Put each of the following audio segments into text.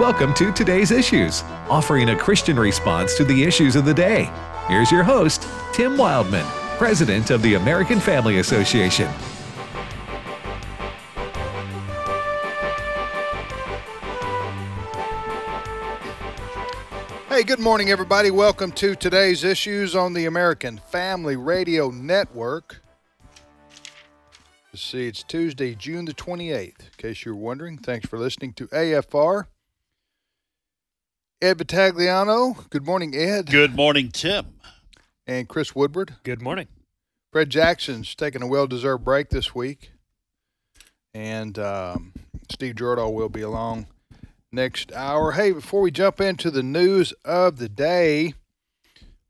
Welcome to today's issues, offering a Christian response to the issues of the day. Here's your host, Tim Wildman, President of the American Family Association. Hey, good morning, everybody. Welcome to today's issues on the American Family Radio Network. Let's see, it's Tuesday, June the 28th. In case you're wondering, thanks for listening to AFR. Ed Vitagliano. Good morning, Ed. Good morning, Tim. And Chris Woodward. Good morning. Fred Jackson's taking a well deserved break this week. And um, Steve Jordahl will be along next hour. Hey, before we jump into the news of the day,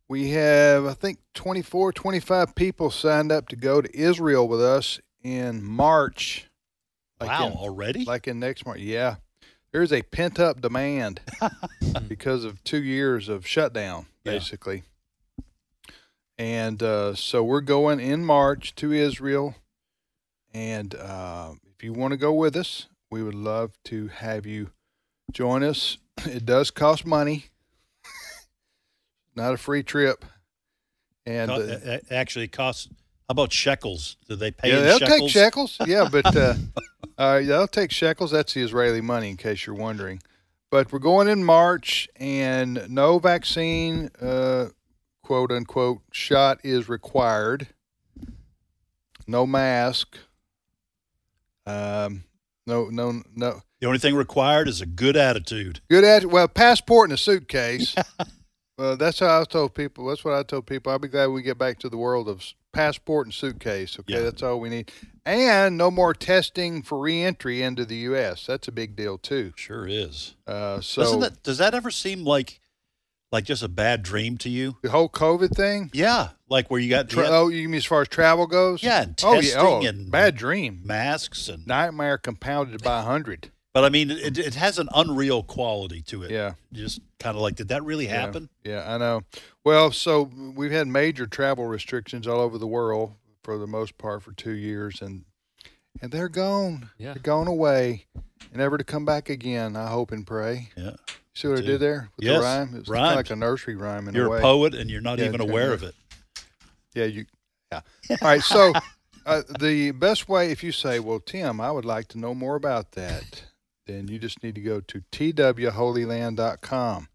we have, I think, 24, 25 people signed up to go to Israel with us in March. Like wow, in, already? Like in next March. Yeah. There's a pent up demand because of two years of shutdown, Yeah. basically. And uh, so we're going in March to Israel. And uh, if you want to go with us, we would love to have you join us. It does cost money, not a free trip. And uh, a- actually, costs. How about shekels? Do they pay yeah, in they'll shekels? take shekels. Yeah, but uh, uh, they'll take shekels. That's the Israeli money, in case you're wondering. But we're going in March, and no vaccine, uh, quote unquote, shot is required. No mask. Um, no, no, no. The only thing required is a good attitude. Good at well, passport and a suitcase. well, that's how I told people. That's what I told people. I'll be glad we get back to the world of passport and suitcase. Okay, Yeah. that's all we need. And no more testing for reentry into the U.S. That's a big deal too. Sure is. Uh, so Doesn't that, does that ever seem like like just a bad dream to you? the whole COVID thing. Yeah, like where you got Tra- oh, you mean as far as travel goes? Yeah, and oh yeah. Oh, and- bad dream. masks and. Nightmare compounded by a hundred. But I mean, it, it has an unreal quality to it. Yeah. Just kind of like, did that really happen? Yeah, I know. Well, so we've had major travel restrictions all over the world for the most part for two years, and and they're gone. Yeah. They're gone away, and never to come back again. I hope and pray. Yeah. See what I too. did there with Yes, the rhyme? It was kind of like a nursery rhyme in You're a way. a poet and you're not Yeah, even kinda. aware of it. Yeah, you. Yeah. All right. So uh, the best way, if you say, "Well, Tim, I would like to know more about that," then you just need to go to twholyland.com.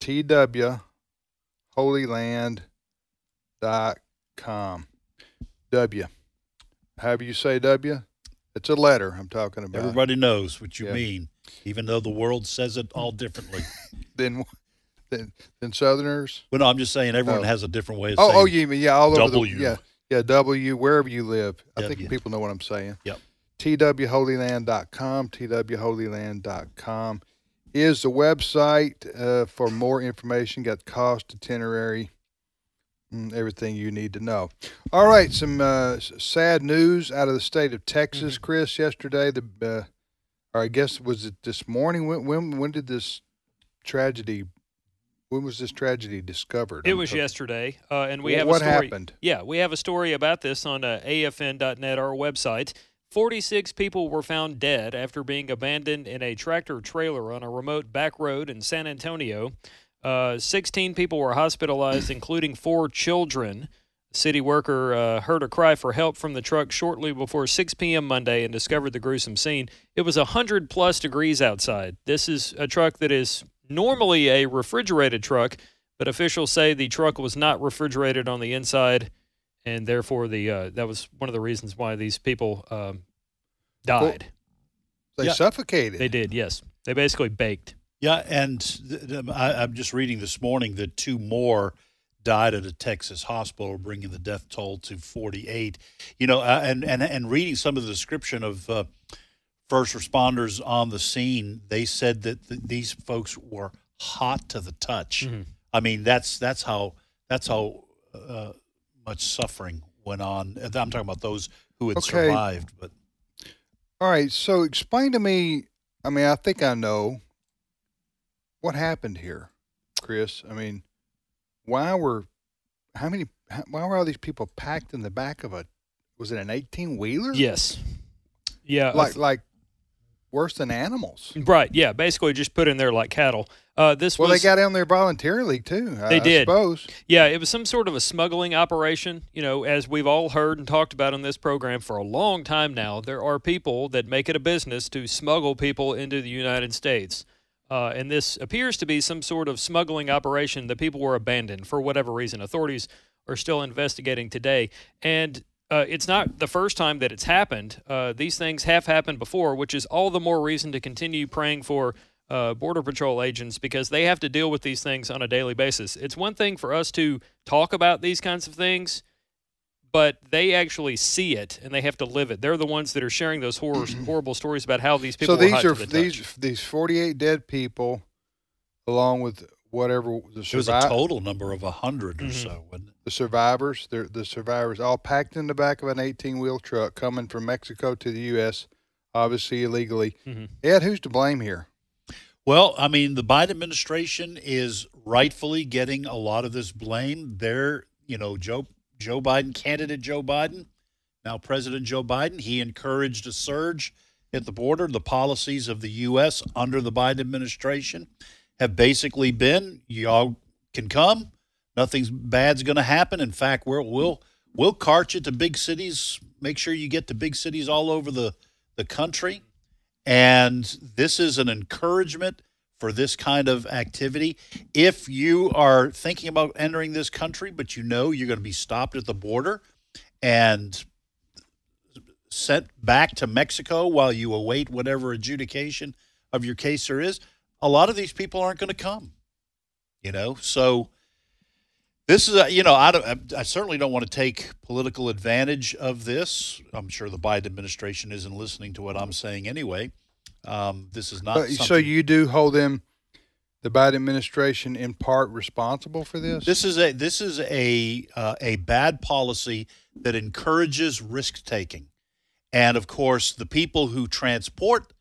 twholyland.com. W. However you say W, it's a letter I'm talking about. Everybody knows what you Yeah. mean, even though the world says it all differently. Then, then, then Southerners. well, no, I'm just saying everyone Oh. has a different way of Oh, oh saying oh, you mean yeah, all over the yeah, yeah, W wherever you live. I W. think people know what I'm saying. Yep. twholyland.com, twholyland.com is the website uh, for more information. Got cost, itinerary, mm, everything you need to know. All right, some uh, sad news out of the state of Texas, Mm-hmm. Chris. Yesterday, the uh, or I guess was it this morning? When when when did this tragedy? When was this tragedy discovered? It I'm was yesterday, uh, and we Wh- have what a story. happened? Yeah, we have a story about this on uh, AFN.net, our website. 46 people were found dead after being abandoned in a tractor trailer on a remote back road in San Antonio. Uh, 16 people were hospitalized, including four children. City worker uh, heard a cry for help from the truck shortly before 6 p.m. Monday and discovered the gruesome scene. It was 100 plus degrees outside. This is a truck that is normally a refrigerated truck, but officials say the truck was not refrigerated on the inside, and therefore the uh, that was one of the reasons why these people um, died. They Yeah. suffocated. They did, yes. They basically baked. Yeah, and th- th- I, I'm just reading this morning that two more died at a Texas hospital, bringing the death toll to 48. You know, uh, and and and reading some of the description of uh, first responders on the scene, they said that th- these folks were hot to the touch. Mhm. I mean, that's that's how that's how uh, much suffering went on. I'm talking about those who had Okay. survived, but All right, so explain to me. I mean, I think I know what happened here, Chris. I mean, why were how many? Why were all these people packed in the back of a? Was it an eighteen wheeler? Yes. Yeah, like like worse than animals. Right. Yeah. Basically, just put in there like cattle. Uh, this Well, was they got in there voluntarily too. They I did. suppose. yeah. It was some sort of a smuggling operation. You know, as we've all heard and talked about on this program for a long time now, there are people that make it a business to smuggle people into the United States. Uh, and this appears to be some sort of smuggling operation. The people were abandoned for whatever reason. Authorities are still investigating today. And uh, it's not the first time that it's happened. Uh, these things have happened before, which is all the more reason to continue praying for uh, Border Patrol agents because they have to deal with these things on a daily basis. It's one thing for us to talk about these kinds of things, but they actually see it and they have to live it. They're the ones that are sharing those horror, horrible stories about how these people So these are to the these these forty eight dead people, along with whatever the It was a total number of a 100 Mm-hmm. or so. wasn't it? the survivors. The survivors all packed in the back of an eighteen wheel truck coming from Mexico to the U.S. Obviously illegally. Mhm. Ed, who's to blame here? Well, I mean, the Biden administration is rightfully getting a lot of this blame. They're, you know, Joe Joe Biden, candidate Joe Biden, now President Joe Biden, he encouraged a surge at the border. The policies of the U.S. under the Biden administration have basically been, y'all can come, nothing's bad's going to happen. In fact, we'll we'll we'll cart you to big cities. Make sure you get to big cities all over the the country. And this is an encouragement for this kind of activity. If you are thinking about entering this country, but you know you're going to be stopped at the border and sent back to Mexico while you await whatever adjudication of your case there is, a lot of these people aren't going to come. You know, so this is a, you know I, don't, I certainly don't want to take political advantage of this. I'm sure the Biden administration isn't listening to what I'm saying anyway. Um, this is not so you do hold them, the Biden administration, in part responsible for this. This is a this is a uh, a bad policy that encourages risk taking, and of course, the people who transport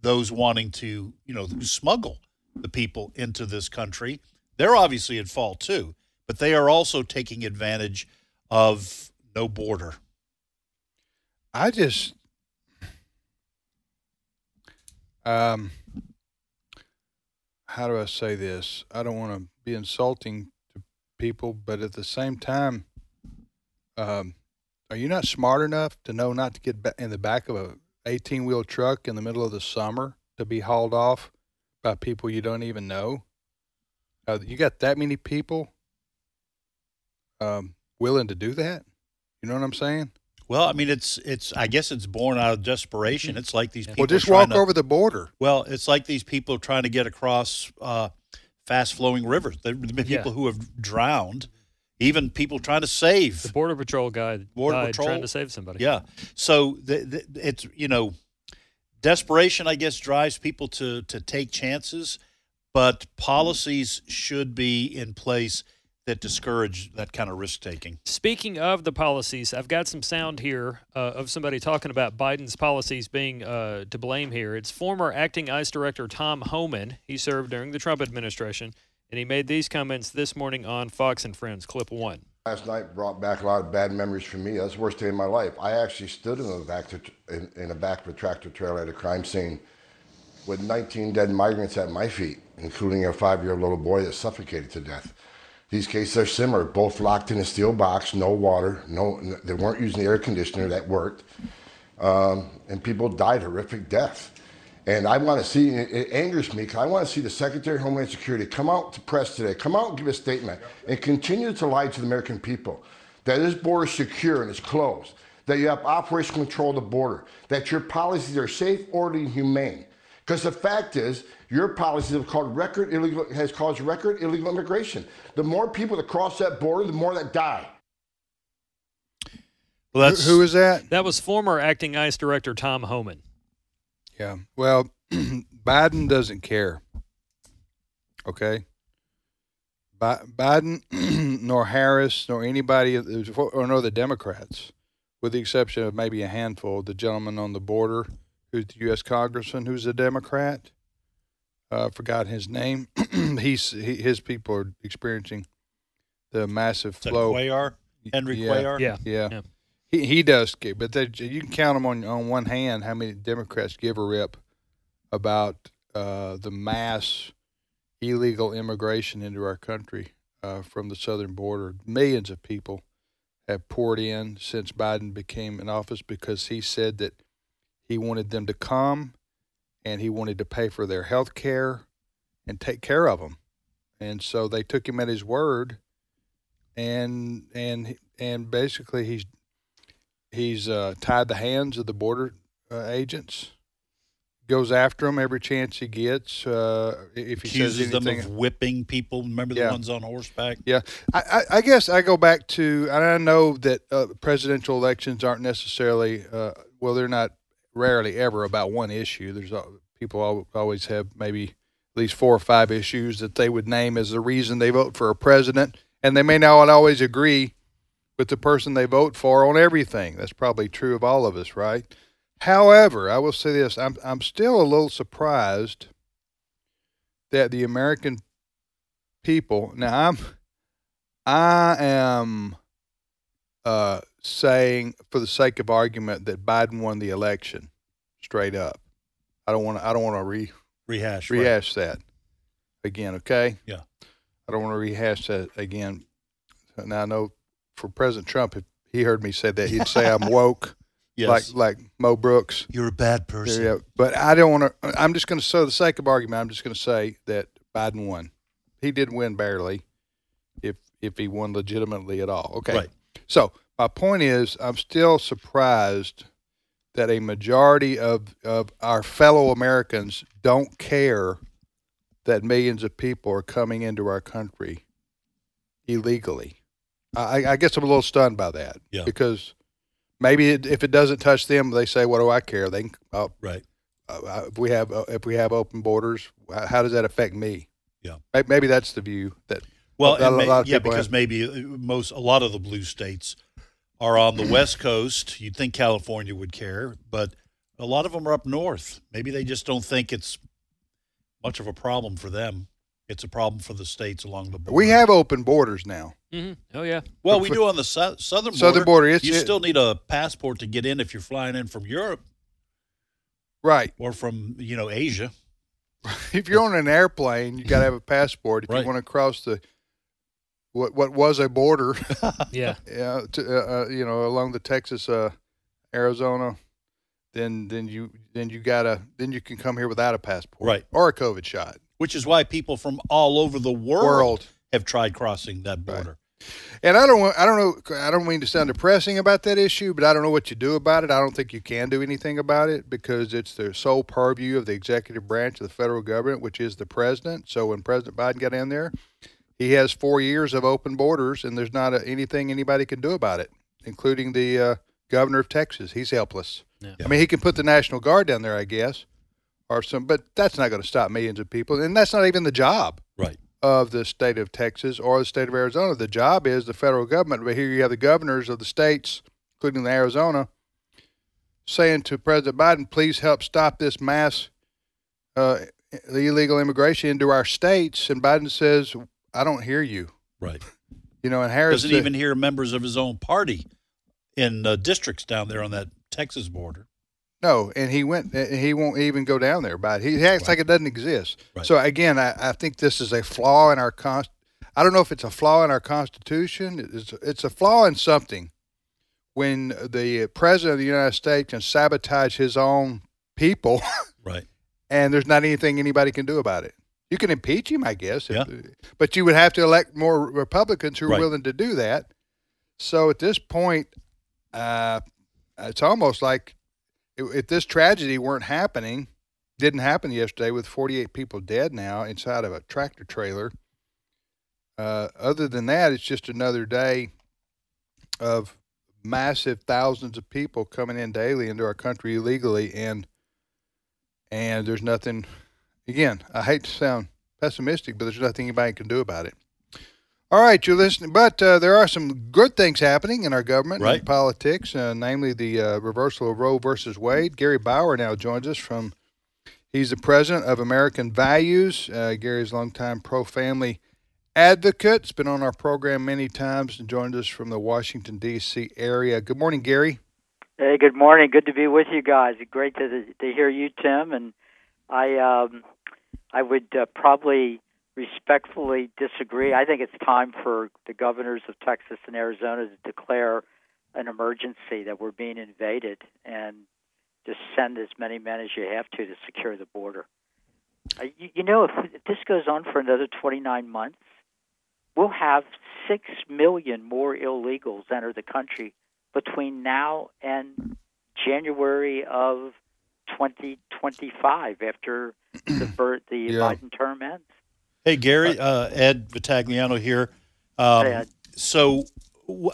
those wanting to you know smuggle the people into this country, they're obviously at fault too. But they are also taking advantage of no border. I just, um, how do I say this? I don't want to be insulting to people, but at the same time, um, are you not smart enough to know not to get in the back of a 18 wheel truck in the middle of the summer to be hauled off by people you don't even know? Uh, you got that many people um, willing to do that? You know what I'm saying? Well, I mean, it's it's I guess it's born out of desperation. It's like these people. Well, just walk to- over the border. Well, it's like these people trying to get across uh, fast flowing rivers. There have been Yeah. people who have drowned, even people trying to save. The Border Patrol guy Border died trying to save somebody. Yeah. So the, the, it's, you know, desperation, I guess, drives people to, to take chances, but policies should be in place that discourage that kind of risk taking. Speaking of the policies, I've got some sound here uh, of somebody talking about Biden's policies being uh, to blame here. It's former acting ICE director Tom Homan. He served during the Trump administration, and he made these comments this morning on Fox and Friends, clip one. Last night brought back a lot of bad memories for me. That's the worst day of my life. I actually stood in the back to, in, in the back of a tractor trailer at a crime scene with 19 dead migrants at my feet, including a five-year-old little boy that suffocated to death. These cases are similar, both locked in a steel box, no water, no. They weren't using the air conditioner that worked, um, and people died horrific deaths. And I want to see, it, it angers me because I want to see the Secretary of Homeland Security come out to press today, come out and give a statement and continue to lie to the American people that this border is secure and it's closed, that you have operational control of the border, that your policies are safe, orderly, and humane. Because the fact is, your policies have caused record illegal has caused record illegal immigration. The more people that cross that border, the more that die. Well, Who- that's who is that? That was former acting ICE director Tom Homan. Yeah. Well, Biden doesn't care. Okay. Bi- Biden, nor Harris, nor anybody, or nor the Democrats, with the exception of maybe a handful, the gentleman on the border, who's the U.S. congressman, who's a Democrat. Uh, forgot his name. He's he, his people are experiencing the massive is that flow. Cuellar, Henry Yeah. Cuellar. Yeah. Yeah. Yeah. He he does, but they, you can count them on on one hand how many Democrats give a rip about uh, the mass illegal immigration into our country uh, from the southern border. Millions of people have poured in since Biden became in office because he said that he wanted them to come and he wanted to pay for their health care and take care of them. And so they took him at his word and and and basically he's he's uh, tied the hands of the border uh, agents goes after them every chance he gets. Uh, if he Accuses says them anything, of whipping people. Remember the Yeah. ones on horseback? Yeah, I, I, I guess I go back to, and I know that uh, presidential elections aren't necessarily, uh, well, they're not rarely ever about one issue. There's people always have maybe at least four or five issues that they would name as the reason they vote for a president, and they may not always agree with the person they vote for on everything. That's probably true of all of us, right? However, I will say this: I'm I'm still a little surprised that the American people. Now, I'm I am uh, saying, for the sake of argument, that Biden won the election, straight up. I don't want to. I don't want to re Rehash. right. rehash that again. Okay. Yeah. I don't want to rehash that again. Now I know for President Trump, if he heard me say that, he'd say I'm woke, Yes. like like Mo Brooks. You're a bad person. Yeah, but I don't want to. I'm just going to, so the sake of argument, I'm just going to say that Biden won. He did win barely, if if he won legitimately at all. Okay. Right. So my point is, I'm still surprised that a majority of of our fellow Americans don't care that millions of people are coming into our country illegally. I, I guess I'm a little stunned by that. Yeah. Because maybe it, if it doesn't touch them, they say, "What do I care?" They can, uh, Right. uh, if we have uh, if we have open borders, how does that affect me? Yeah. Maybe that's the view that. Well, A a may- lot of yeah, because have- maybe uh, most a lot of the blue states are on the west coast. You'd think California would care, but a lot of them are up north. Maybe they just don't think it's much of a problem for them. It's a problem for the states along the border. We have open borders now. Hmm Oh yeah. well, we do on the sou- southern border. Southern border, it's- you it- still need a passport to get in if you're flying in from Europe Right. or from you know Asia. If you're on an airplane, you got to have a passport. If Right. you want to cross the what what was a border, Yeah. yeah, to, uh, uh, you know, along the Texas, uh, Arizona, then then you then you gotta then you can come here without a passport, Right. or a COVID shot. Which is why people from all over the world, World. Have tried crossing that border. And I don't want, I don't know I don't mean to sound depressing about that issue, but I don't know what you do about it. I don't think you can do anything about it because it's the sole purview of the executive branch of the federal government, which is the president. So when President Biden got in there, he has four years of open borders, and there's not a, anything anybody can do about it, including the uh, governor of Texas. He's helpless. Yeah. I mean, he can put the National Guard down there, I guess, or some, but that's not going to stop millions of people, and that's not even the job Right. Of the state of Texas or the state of Arizona. The job is the federal government, but here you have the governors of the states, including the Arizona, saying to President Biden, "Please help stop this mass uh, the illegal immigration into our states." And Biden says, "I don't hear you." Right. You know, and Harris Doesn't said- even hear members of his own party in uh, districts down there on that Texas border. No, and he went. and He won't even go down there. But he acts like it doesn't exist. Right. So again, I, I think this is a flaw in our con. I don't know if it's a flaw in our constitution. It's it's a flaw in something. When the president of the United States can sabotage his own people, Right. and there's not anything anybody can do about it. You can impeach him, I guess, if- Yeah. but you would have to elect more Republicans who are Right. willing to do that. So at this point, uh, it's almost like if- this tragedy weren't happening, didn't happen yesterday with 48 people dead now inside of a tractor trailer. Uh, other than that, it's just another day of massive thousands of people coming in daily into our country illegally, and and there's nothing. Again, I hate to sound pessimistic, but there's nothing anybody can do about it. All right, you're listening, but uh, there are some good things happening in our government Right. and politics, uh, namely the uh, reversal of Roe versus Wade. Gary Bauer now joins us from. He's the president of American Values. Uh, Gary's a longtime pro-family advocate. Has been on our program many times and joined us from the Washington D.C. area. Good morning, Gary. Hey, good morning. Good to be with you guys. Great to to hear you, Tim. And I um, I would uh, probably respectfully disagree. I think it's time for the governors of Texas and Arizona to declare an emergency that we're being invaded and just send as many men as you have to to secure the border. Uh, you, you know, if, if this goes on for another 29 months, we'll have 6 million more illegals enter the country between now and January of 2025 after the, the yeah. Biden term ends. Hey, Gary, uh, Ed Vitagliano here. Um, hey, so,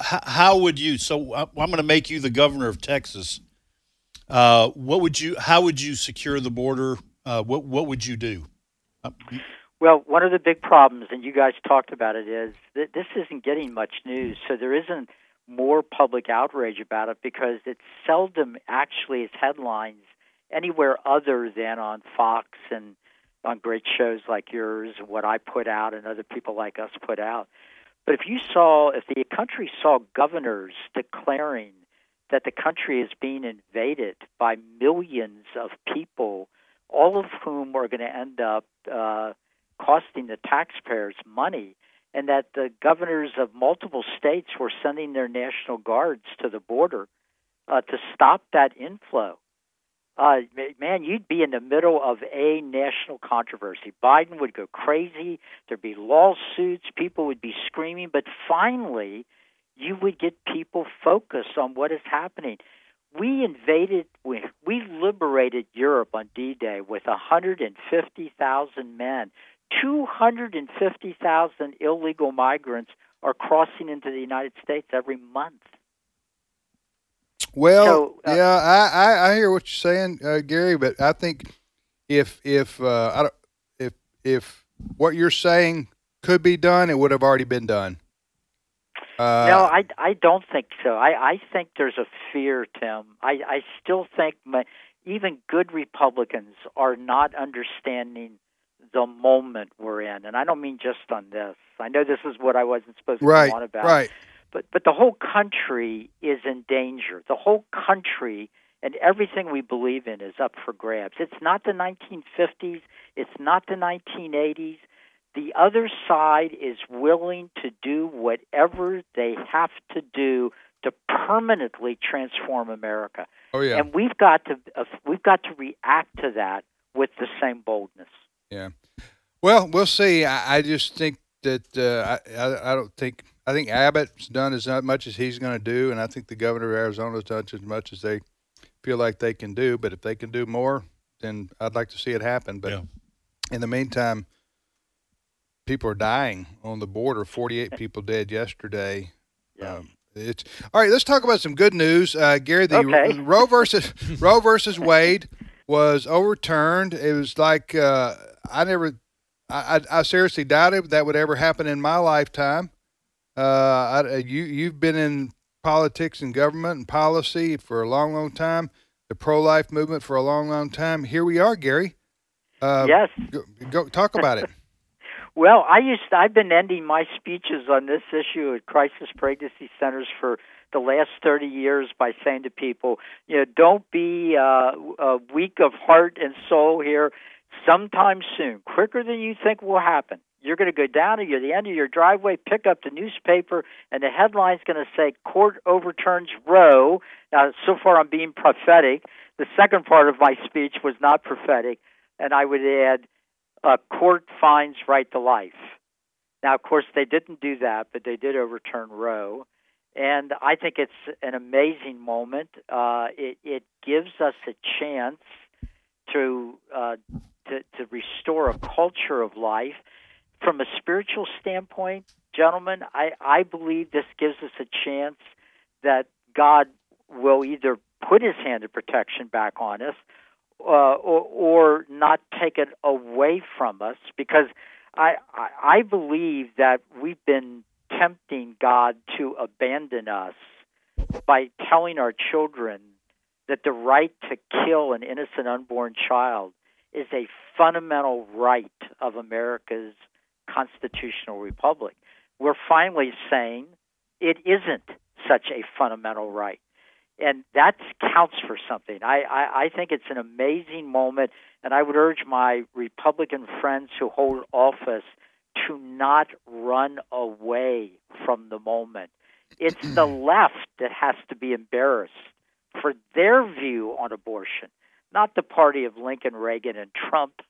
how would you? So, I'm going to make you the governor of Texas. Uh, what would you? How would you secure the border? Uh, what What would you do? Uh, well, one of the big problems, and you guys talked about it, is that this isn't getting much news. So there isn't more public outrage about it because it seldom actually is headlines anywhere other than on Fox and on great shows like yours, what I put out and other people like us put out. But if you saw, if the country saw governors declaring that the country is being invaded by millions of people, all of whom are going to end up uh, costing the taxpayers money, and that the governors of multiple states were sending their national guards to the border uh, to stop that inflow uh, man, you'd be in the middle of a national controversy. Biden would go crazy. There'd be lawsuits. People would be screaming. But finally, you would get people focused on what is happening. We invaded, we, we liberated Europe on D Day with 150,000 men. 250,000 illegal migrants are crossing into the United States every month. Well, so, uh, yeah, I, I, I, hear what you're saying, uh, Gary, but I think if if uh, I don't, if if what you're saying could be done, it would have already been done. Uh, no, I, I don't think so. I, I think there's a fear, Tim. I, I still think my, even good Republicans are not understanding the moment we're in, and I don't mean just on this. I know this is what I wasn't supposed to right, on about. Right but but the whole country is in danger. The whole country and everything we believe in is up for grabs. It's not the 1950s. It's not the 1980s. The other side is willing to do whatever they have to do to permanently transform America. Oh yeah. And we've got to uh, we've got to react to that with the same boldness. Yeah. Well, we'll see. I, I just think that uh, I, I I don't think I think Abbott's done as much as he's going to do, and I think the governor of Arizona's done as much as they feel like they can do. But if they can do more, then I'd like to see it happen. But yeah. in the meantime, people are dying on the border. Forty-eight people dead yesterday. Yeah. Um, it's all right. Let's talk about some good news, uh, Gary. The okay. Roe versus Roe versus Wade was overturned. It was like uh, I never, I, I, I seriously doubted that would ever happen in my lifetime. Uh, I, you you've been in politics and government and policy for a long, long time. The pro-life movement for a long, long time. Here we are, Gary. Uh, yes. Go, go talk about it. well, I used to, I've been ending my speeches on this issue at crisis pregnancy centers for the last 30 years by saying to people, you know, don't be uh, uh, weak of heart and soul here. Sometime soon, quicker than you think will happen, you're going to go down to the end of your driveway, pick up the newspaper, and the headline's going to say "Court overturns Roe." Now, so far I'm being prophetic. The second part of my speech was not prophetic, and I would add, uh, "Court finds right to life." Now, of course, they didn't do that, but they did overturn Roe, and I think it's an amazing moment. Uh, it, it gives us a chance to, uh, to to restore a culture of life from a spiritual standpoint, gentlemen, I, I believe this gives us a chance that God will either put his hand of protection back on us uh, or, or not take it away from us because I, I, I believe that we've been tempting God to abandon us by telling our children that the right to kill an innocent unborn child is a fundamental right of America's constitutional republic. We're finally saying it isn't such a fundamental right. And that counts for something. I, I, I think it's an amazing moment, and I would urge my Republican friends who hold office to not run away from the moment. It's the left that has to be embarrassed for their view on abortion, not the party of Lincoln, Reagan, and Trump.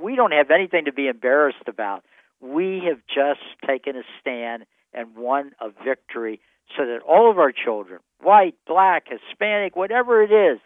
We don't have anything to be embarrassed about. We have just taken a stand and won a victory so that all of our children, white, black, Hispanic, whatever it is,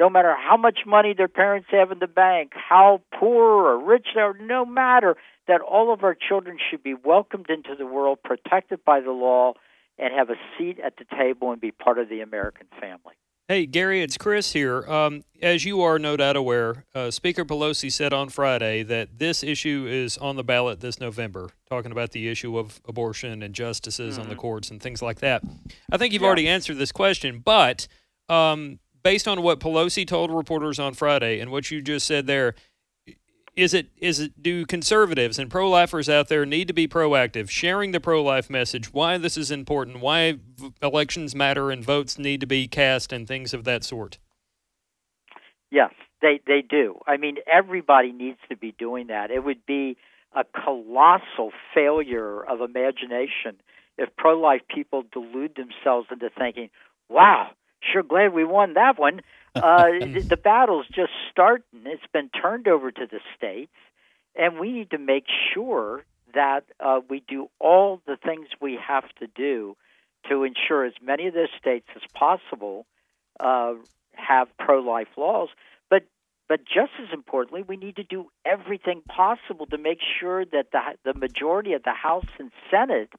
no matter how much money their parents have in the bank, how poor or rich they are, no matter, that all of our children should be welcomed into the world, protected by the law, and have a seat at the table and be part of the American family. Hey, Gary, it's Chris here. Um, as you are no doubt aware, uh, Speaker Pelosi said on Friday that this issue is on the ballot this November, talking about the issue of abortion and justices mm-hmm. on the mm-hmm. courts and things like that. I think you've yeah. already answered this question, but um, based on what Pelosi told reporters on Friday and what you just said there, is it is it do conservatives and pro-lifers out there need to be proactive sharing the pro-life message why this is important why v- elections matter and votes need to be cast and things of that sort? Yes they they do. I mean everybody needs to be doing that. It would be a colossal failure of imagination if pro-life people delude themselves into thinking wow sure glad we won that one uh, the battle's just starting. It's been turned over to the states, and we need to make sure that uh, we do all the things we have to do to ensure as many of those states as possible uh, have pro-life laws. But but just as importantly, we need to do everything possible to make sure that the the majority of the House and Senate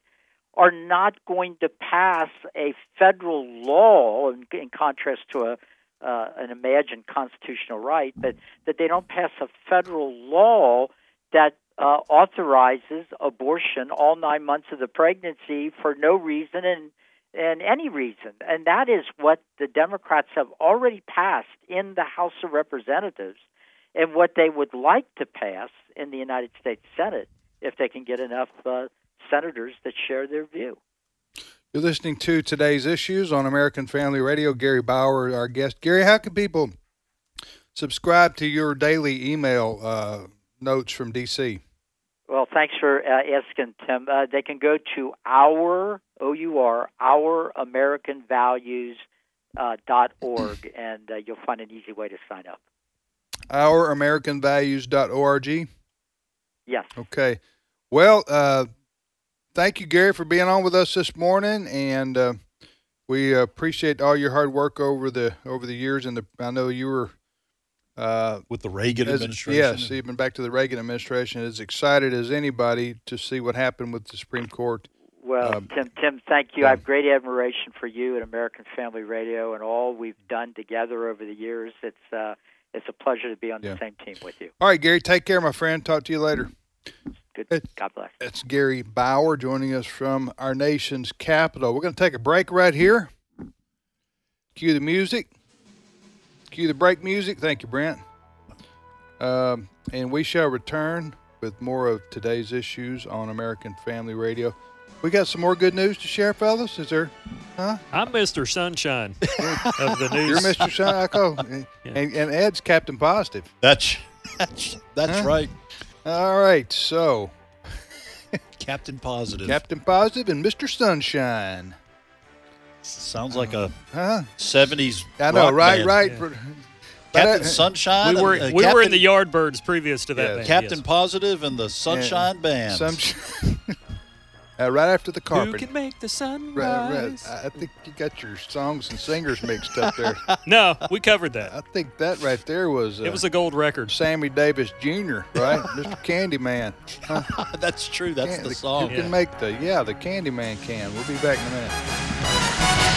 are not going to pass a federal law, in, in contrast to a uh, an imagined constitutional right, but that they don't pass a federal law that uh, authorizes abortion all nine months of the pregnancy for no reason and and any reason. And that is what the Democrats have already passed in the House of Representatives, and what they would like to pass in the United States Senate if they can get enough uh, senators that share their view. You're listening to today's issues on American Family Radio. Gary Bauer, our guest. Gary, how can people subscribe to your daily email uh, notes from DC? Well, thanks for uh, asking, Tim. Uh, they can go to our O U R our American Values uh, dot org, and uh, you'll find an easy way to sign up. Our American Values dot org. Yes. Okay. Well, uh, thank you, Gary, for being on with us this morning, and uh, we appreciate all your hard work over the over the years. And the I know you were uh, with the Reagan as, administration. Yes, even back to the Reagan administration, as excited as anybody to see what happened with the Supreme Court. Well, um, Tim, Tim, thank you. I have great admiration for you and American Family Radio and all we've done together over the years. It's uh, it's a pleasure to be on the same team with you. All right, Gary, take care, my friend. Talk to you later. Good. God bless. It's Gary Bauer joining us from our nation's capital. We're going to take a break right here. Cue the music. Cue the break music. Thank you, Brent. Um, and we shall return with more of today's issues on American Family Radio. We got some more good news to share, fellas. Is there? Huh? I'm Mr. Sunshine of the news. You're Mr. Sunshine. yeah. and, and Ed's Captain Positive. That's that's that's huh? right. All right, so Captain Positive. Captain Positive and Mr. Sunshine. Sounds like a huh? 70s. I know, right, band. right. Yeah. Captain Sunshine. We were uh, we Captain, were in the Yardbirds previous to that. Yeah. Band, Captain yes. Positive and the Sunshine yeah. Band. Sunshine. Uh, right after the carpet. Who can make the sun rise? Right, I think you got your songs and singers mixed up there. no, we covered that. I think that right there was. Uh, it was a gold record. Sammy Davis Jr. Right, Mr. Candyman. Huh? That's true. That's can, the song. Who yeah. can make the yeah the Candyman can? We'll be back in a minute.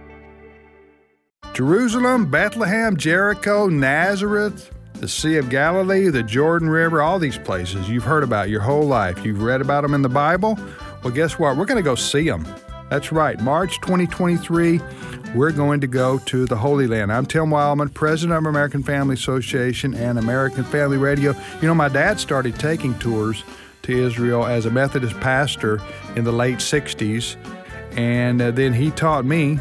Jerusalem, Bethlehem, Jericho, Nazareth, the Sea of Galilee, the Jordan River, all these places you've heard about your whole life. You've read about them in the Bible. Well, guess what? We're going to go see them. That's right. March 2023, we're going to go to the Holy Land. I'm Tim Wildman, president of American Family Association and American Family Radio. You know, my dad started taking tours to Israel as a Methodist pastor in the late 60s, and uh, then he taught me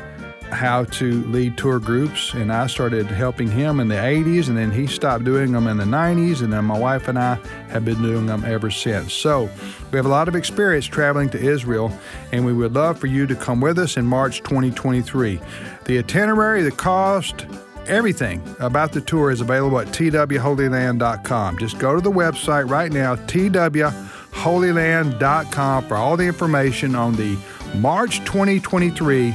how to lead tour groups and I started helping him in the 80s and then he stopped doing them in the 90s and then my wife and I have been doing them ever since. So we have a lot of experience traveling to Israel and we would love for you to come with us in March 2023. The itinerary, the cost, everything about the tour is available at twholyland.com. Just go to the website right now, twholyland.com for all the information on the March 2023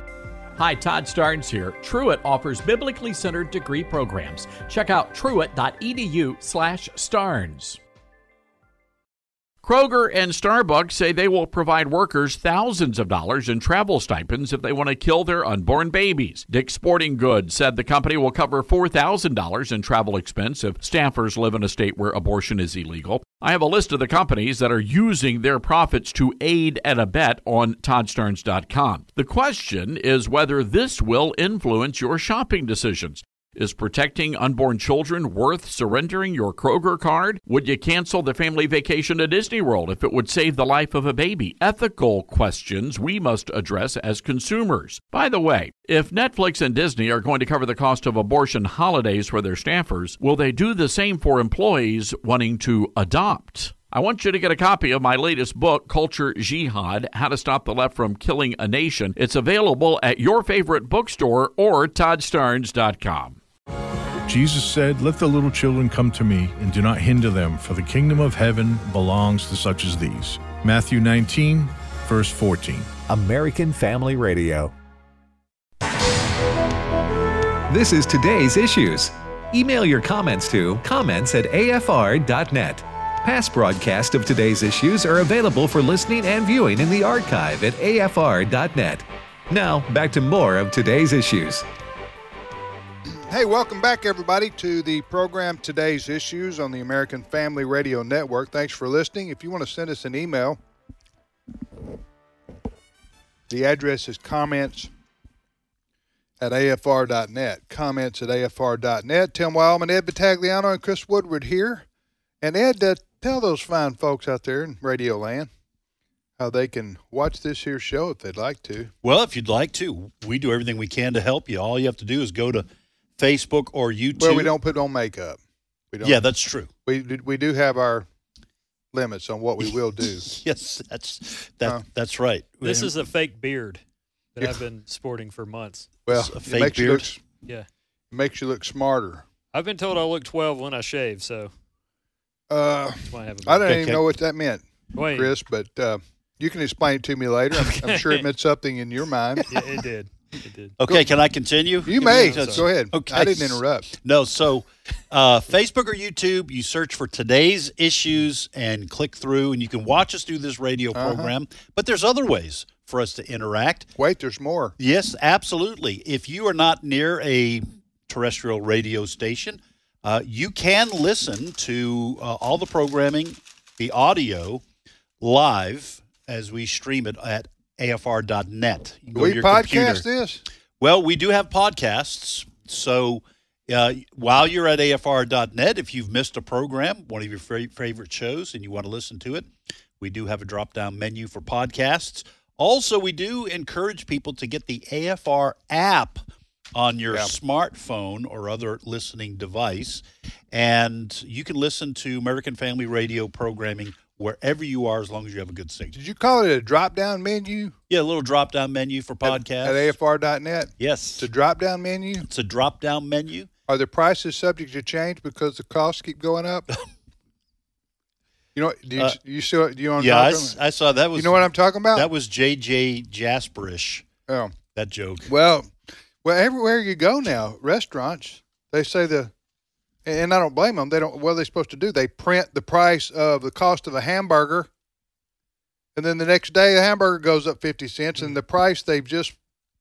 Hi, Todd Starnes here. Truett offers biblically centered degree programs. Check out truett.edu/starnes. Kroger and Starbucks say they will provide workers thousands of dollars in travel stipends if they want to kill their unborn babies. Dick's Sporting Goods said the company will cover $4,000 in travel expense if staffers live in a state where abortion is illegal. I have a list of the companies that are using their profits to aid and abet on toddstarnes.com. The question is whether this will influence your shopping decisions. Is protecting unborn children worth surrendering your Kroger card? Would you cancel the family vacation to Disney World if it would save the life of a baby? Ethical questions we must address as consumers. By the way, if Netflix and Disney are going to cover the cost of abortion holidays for their staffers, will they do the same for employees wanting to adopt? I want you to get a copy of my latest book, Culture Jihad How to Stop the Left from Killing a Nation. It's available at your favorite bookstore or toddstarnes.com. Jesus said, Let the little children come to me, and do not hinder them, for the kingdom of heaven belongs to such as these. Matthew 19, verse 14. American Family Radio. This is today's issues. Email your comments to comments at afr.net. Past broadcasts of today's issues are available for listening and viewing in the archive at afr.net. Now, back to more of today's issues. Hey, welcome back, everybody, to the program Today's Issues on the American Family Radio Network. Thanks for listening. If you want to send us an email, the address is comments at afr.net. Comments at afr.net. Tim Wildman, Ed Vitagliano, and Chris Woodward here. And Ed, uh, tell those fine folks out there in Radio Land how they can watch this here show if they'd like to. Well, if you'd like to, we do everything we can to help you. All you have to do is go to Facebook or YouTube. Well, we don't put on makeup. We don't. Yeah, that's true. We we do have our limits on what we will do. yes, that's that. Huh. That's right. This is a fake beard that Yeah. I've been sporting for months. Well, a it fake makes you beard? look Yeah. it makes you look smarter. I've been told I look 12 when I shave, so Uh, that's why I have a I beard. don't even know what that meant, Wait, Chris, but uh, you can explain it to me later. I'm, I'm sure it meant something in your mind. yeah, it did. It did. okay, can I continue? You may. Go ahead. Okay. I didn't interrupt. No, so uh, Facebook or YouTube, you search for today's issues and click through, and you can watch us do this radio Uh-huh. program. But there's other ways for us to interact. Wait, there's more. Yes, absolutely. If you are not near a terrestrial radio station, uh, you can listen to uh, all the programming, the audio, live as we stream it at afr.net. You go we your podcast computer. this? Well, we do have podcasts. So uh, while you're at afr.net, if you've missed a program, one of your fa- favorite shows, and you want to listen to it, we do have a drop down menu for podcasts. Also, we do encourage people to get the AFR app on your Yeah. smartphone or other listening device, and you can listen to American Family Radio programming wherever you are, as long as you have a good signal. Did you call it a drop down menu Yeah, a little drop down menu for at, podcasts. at AFR.net? yes, It's a drop down menu. it's a drop down menu. Are the prices subject to change because the costs keep going up? you know, do you, Uh, you still do you know Yeah, I, I saw that was. You know what I'm talking about? That was J.J. Jasperish. oh. That joke. Well, well, everywhere you go now, restaurants they say the, and I don't blame them. They don't. What are they supposed to do? They print the price of the cost of a hamburger, and then the next day the hamburger goes up fifty cents, and the price they've just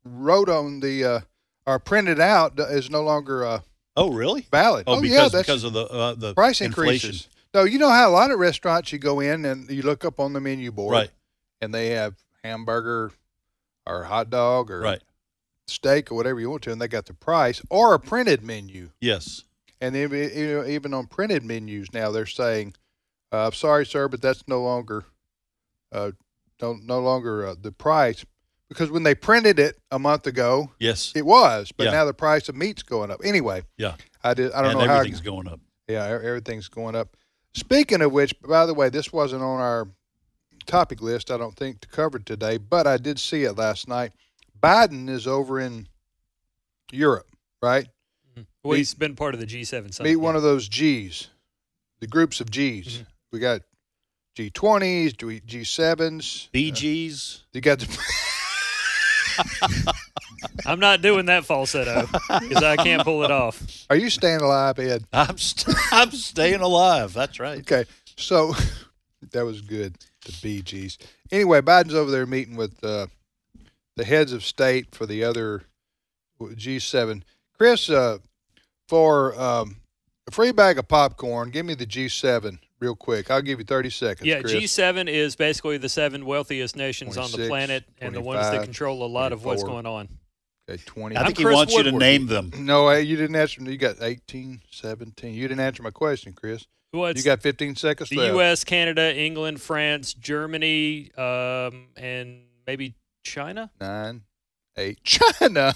wrote on the uh, or printed out is no longer uh, Oh, really? valid. Oh, yeah, because that's because of the uh, the price inflation. increases. No, you know how a lot of restaurants you go in and you look up on the menu board, Right. and they have hamburger or hot dog or Right. steak or whatever you want to, and they got the price or a printed menu. Yes. And you know, even on printed menus now, they're saying, uh, "Sorry, sir, but that's no longer, uh, no no longer uh, the price." Because when they printed it a month ago, Yes. it was, but Yeah. now the price of meat's going up. Anyway, Yeah. I did. I don't and know how. everything's going up. Yeah, everything's going up. Speaking of which, by the way, this wasn't on our topic list, I don't think, to cover today, but I did see it last night. Biden is over in Europe, right? Well, Meet- he's been part of the G7 summit. Meet one of those G's, the groups of G's. Mm-hmm. We got G20s, G- G7s. Bee Gees. You got the. I'm not doing that falsetto because I can't pull it off. Are you staying alive, Ed? I'm st- I'm staying alive. That's right. Okay, so that was good. The Bee Gees. Anyway, Biden's over there meeting with uh, the heads of state for the other G7. Chris, uh, for um, a free bag of popcorn, give me the G7 real quick. I'll give you 30 seconds. Yeah, Chris. G7 is basically the seven wealthiest nations on the planet and the ones that control a lot of what's going on. Okay, 20. I I'm think he Chris wants you to name them. No, you didn't answer. You got 18, 17. You didn't answer my question, Chris. Well, You got 15 seconds the left. U.S., Canada, England, France, Germany, um, and maybe China. Nine, eight. China.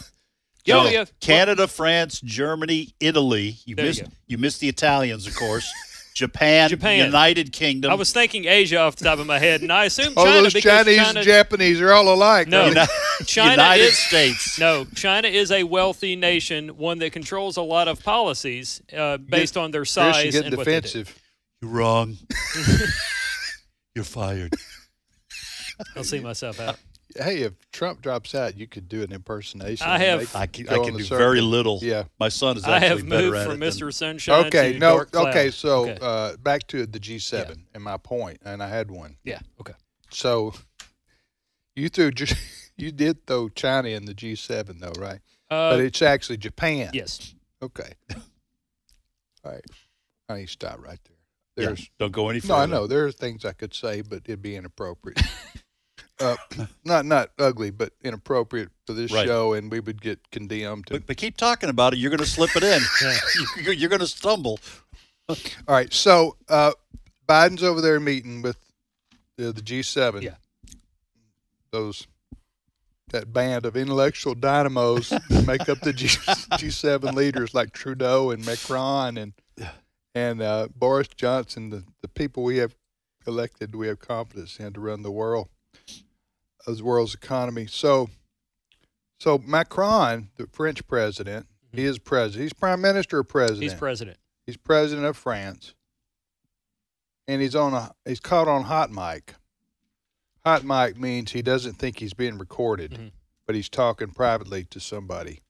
Yeah, So, yeah. Canada, France, Germany, Italy. You There missed go. you missed the Italians, of course. Japan, Japan. United Kingdom. I was thinking Asia off the top of my head, and I assume All China those Chinese China, and Japanese are all alike. No. right? China United is- States. No, China is a wealthy nation, one that controls a lot of policies uh, based on their size you're getting and what they do. defensive. You're wrong. You're fired. I'll see myself out. Hey, if Trump drops out, you could do an impersonation. I have- I can, I can do circuit. very little. Yeah. My son is I actually have better moved at from it. Mr. than- Sunshine Okay, to no, Dark Cloud. okay. So Okay. Uh, back to the G7 and my point, and I had one. yeah, okay. So you threw, J- you did throw China in the G7 though, right? Uh, but it's actually Japan. yes. Okay. All right. I need to stop right there. Yeah, don't go any further. No, I know there are things I could say, but it'd be inappropriate. uh, not not ugly, but inappropriate for this Right. show, and we would get condemned. To, But, but keep talking about it. You're going to slip it in. You- You're going to stumble. all right, so uh, Biden's over there meeting with the, the G7. Yeah. Those that band of intellectual dynamos that make up the G, G7 leaders like Trudeau and Macron and and uh, Boris Johnson, the, the people we have elected, we have confidence in to run the world, as world's economy. So, so Macron, the French president, he is president. He's prime minister or president. He's president. He's president of France, and he's on a he's caught on hot mic. Hot mic means he doesn't think he's being recorded, Mhm. but he's talking privately to somebody.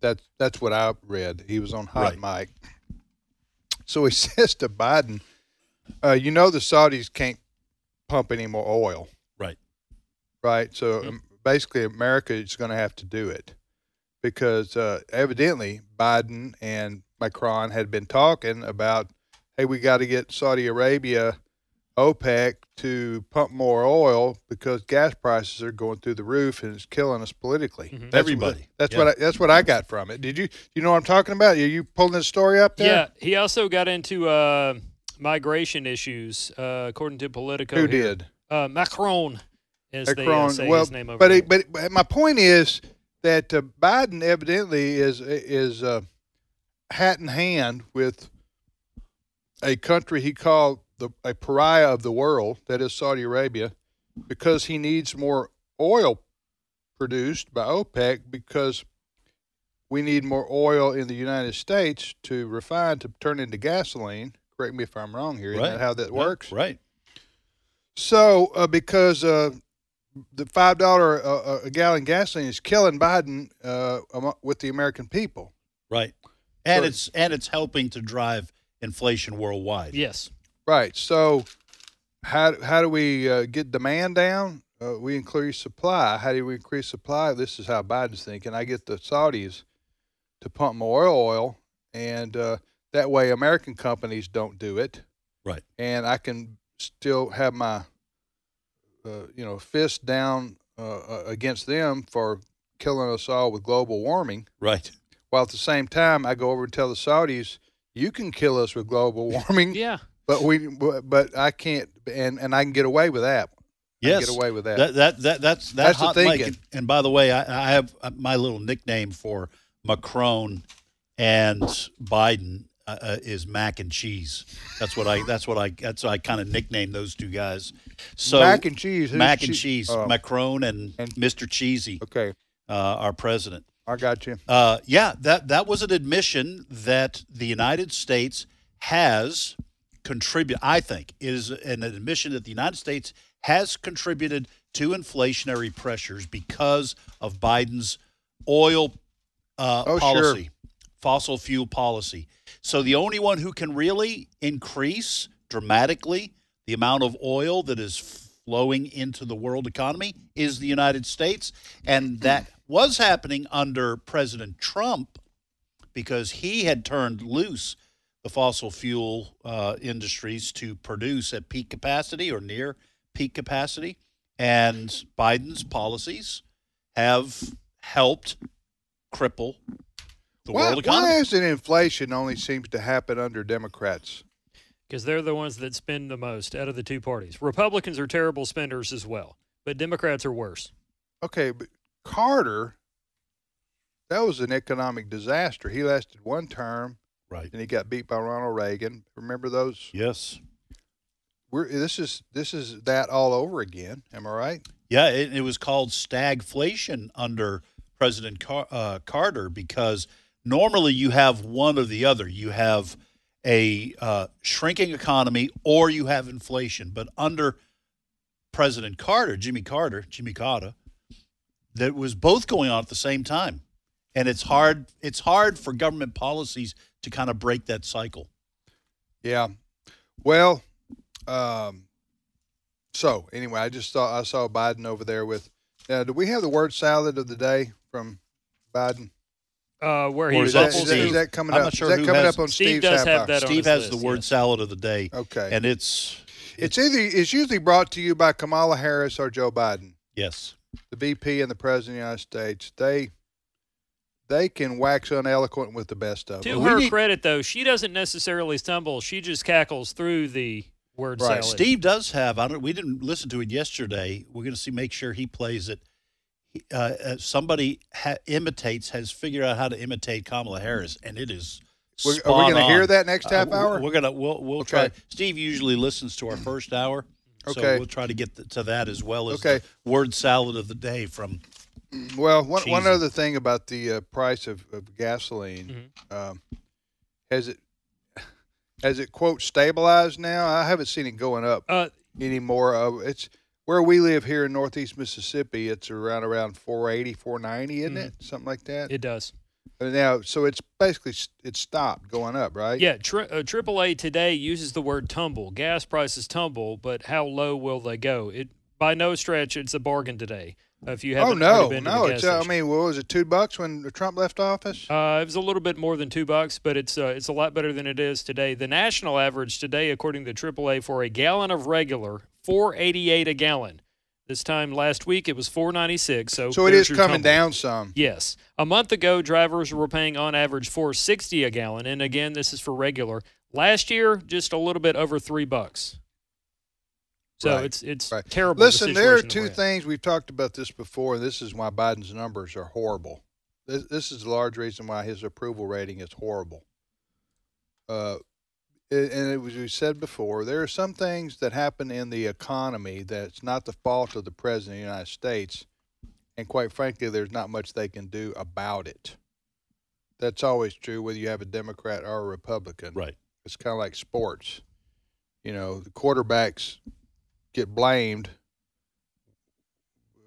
That's that's what I read. He was on hot mic. So he says to Biden, uh, "You know the Saudis can't pump any more oil, Right. So um, basically, America is going to have to do it because uh, evidently Biden and Macron had been talking about, hey, we got to get Saudi Arabia, OPEC to pump more oil because gas prices are going through the roof and it's killing us politically. Mhm. That's Everybody. What, that's Yeah. what I, that's what I got from it. Did you you know what I'm talking about? Are you pulling this story up there? Yeah, he also got into uh, migration issues, uh, according to Politico. Who here. did? Uh, Macron is the uh, say well, his name over but it, but but my point is, that uh, Biden evidently is is uh, hat in hand with a country he called the a pariah of the world, that is Saudi Arabia, because he needs more oil produced by OPEC because we need more oil in the United States to refine to turn into gasoline. Correct me if I'm wrong here. Isn't Right. that how that Right, works? Right. So, uh, because uh, the five dollar uh, a gallon gasoline is killing Biden uh, with the American people. Right. And So- it's and it's helping to drive inflation worldwide. Yes. Right. So, how how do we uh, get demand down? Uh, we increase supply. How do we increase supply? This is how Biden's thinking. I get the Saudis to pump more oil, and uh, that way American companies don't do it. Right. and I can still have my, uh, you know, fist down uh, uh, against them for killing us all with global warming. Right. While at the same time, I go over and tell the Saudis, "You can kill us with global warming, Yeah. but we, but, but I can't, and and I can get away with that. I can Yes. get away with that. That that, that that's that That's the hot mic. thinking. And, and by the way, I, I have uh, my little nickname for Macron and Biden uh, uh, is mac and cheese. That's what I. That's what I. That's what I kind of nicknamed those two guys. So Mac and cheese. Mac and che- cheese. oh, Macron and, and- Mr. Cheesy, okay, uh, our president. I got you. Uh, yeah, that that was an admission that the United States has contributed. I think it is an admission that the United States has contributed to inflationary pressures because of Biden's oil uh, Oh, sure. Fossil fuel policy. So the only one who can really increase dramatically the amount of oil that is flowing into the world economy is the United States. And that was happening under President Trump because he had turned loose the fossil fuel uh, industries to produce at peak capacity or near peak capacity. And Biden's policies have helped cripple the Why, world economy. why is it inflation only seems to happen under Democrats? because they're the ones that spend the most out of the two parties. Republicans are terrible spenders as well, but Democrats are worse. Okay, but Carter, that was an economic disaster. He lasted one term, Right. and he got beat by Ronald Reagan. Remember those? Yes. We're this is this is that all over again. Am I right? Yeah, it, it was called stagflation under President Car- uh, Carter because normally you have one or the other. You have a uh, shrinking economy or you have inflation. But under President Carter, Jimmy Carter, Jimmy Carter, that was both going on at the same time, and it's hard. It's hard for government policies to kind of break that cycle. Yeah. Well, um, so anyway, I just saw I saw Biden over there with. Now, do we have the word salad of the day from Biden? Uh, where he Or Is is that, that ruffles is that, is that coming I'm up? not sure is that coming has- up on Steve Steve's does have hour? that on Steve his has list, the word yes. salad of the day, Okay. and it's It's either it's usually brought to you by Kamala Harris or Joe Biden, yes. the VP and the President of the United States. They they can wax uneloquent with the best of To them. we her need- credit, though, she doesn't necessarily stumble. She just cackles through the word Right. salad. Steve does have. I don't. We didn't listen to it yesterday. We're going to see. Make sure he plays it. He- Uh, uh, somebody ha- imitates has figured out how to imitate Kamala Harris, and it is. We're- are we gonna hear that next half Uh, we're- hour? We're gonna. We'll. We'll Okay. try. Steve usually listens to our first hour. So Okay. we'll try to get th- to that as well as Okay. the word salad of the day from. Well, one, one other thing about the uh, price of, of gasoline, um, has it has it quote stabilized now? I haven't seen it going up Uh, anymore. Uh, it's where we live here in Northeast Mississippi. It's around around 480, 490, isn't it? Something like that. it does. Uh, now, so it's basically it's stopped going up, right? Yeah, tri- uh, AAA today uses the word tumble. Gas prices tumble, but how low will they go? It by no stretch it's a bargain today. Uh, if you Oh haven't no, been no! It's uh, I mean, what was it? Two bucks when Trump left office? Uh, it was a little bit more than two bucks, but it's uh, it's a lot better than it is today. The national average today, according to AAA, for a gallon of regular, four eighty eight a gallon. This time last week it was four ninety six. So so it is coming tumble. down some. Yes, a month ago drivers were paying on average four sixty a gallon, and again this is for regular. Last year, just a little bit over three bucks. So Right. it's it's Right. terrible. the Listen, there are two things we've talked about this before. and This is why Biden's numbers are horrible. This, this is a large reason why his approval rating is horrible. Uh, and it was we said before, there are some things that happen in the economy that's not the fault of the president of the United States, and quite frankly, there's not much they can do about it. That's always true whether you have a Democrat or a Republican. Right. It's kind of like sports. You know, the quarterbacks get blamed.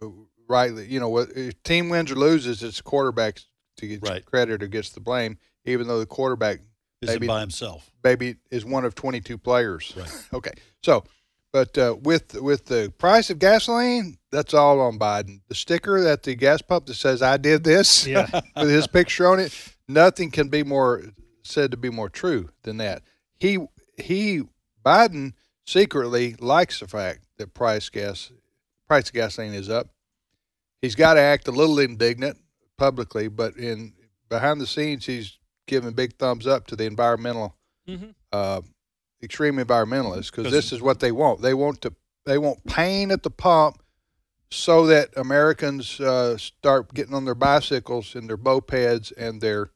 uh, Rightly, you know, what if team wins or loses, it's quarterbacks to get Right. credit or gets the blame, even though the quarterback Is it by himself? maybe is one of 22 players. Right. Okay. So, but uh, with with the price of gasoline, that's all on Biden. The sticker at the gas pump that says "I did this" Yeah. with his picture on it, nothing can be more said to be more true than that. He he Biden secretly likes the fact that price gas price of gasoline is up. He's got to act a little indignant publicly, but in behind the scenes, he's giving big thumbs up to the environmental Mhm. uh, extreme environmentalists because this is what they want. They want to they want pain at the pump so that Americans uh, start getting on their bicycles and their mopeds and their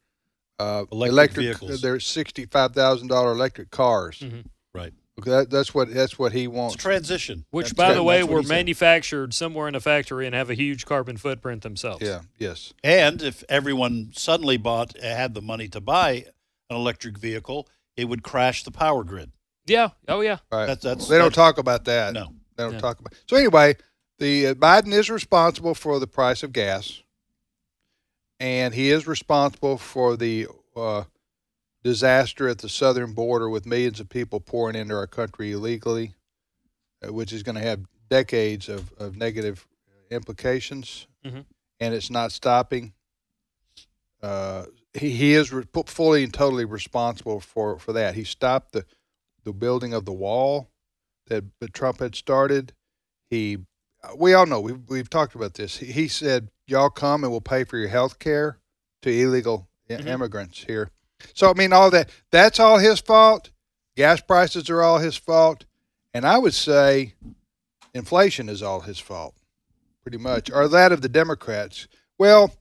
uh, Electric vehicles. their sixty five thousand dollar electric cars. Mhm. Right. Okay, that, that's what that's what he wants. a transition. Which, That's by the way, were he said. manufactured somewhere in a factory and have a huge carbon footprint themselves. yeah. Yes. And if everyone suddenly bought had the money to buy an electric vehicle, it would crash the power grid. Yeah. Oh, yeah. Right. That's that's they don't that's- talk about that. No. They don't Yeah. talk about. So anyway, the uh, Biden is responsible for the price of gas, and he is responsible for the uh, disaster at the southern border with millions of people pouring into our country illegally, uh, which is going to have decades of, of negative implications, Mhm. and it's not stopping. Uh, he, he is re- fully and totally responsible for, for that. He stopped the, the building of the wall that, Trump had started. He, we all know we've we've talked about this. He, he said, "Y'all come and we'll pay for your health care to illegal Mhm. immigrants here." So I mean, all that that's all his fault. Gas prices are all his fault, and I would say inflation is all his fault, pretty much, or that of the Democrats. Well,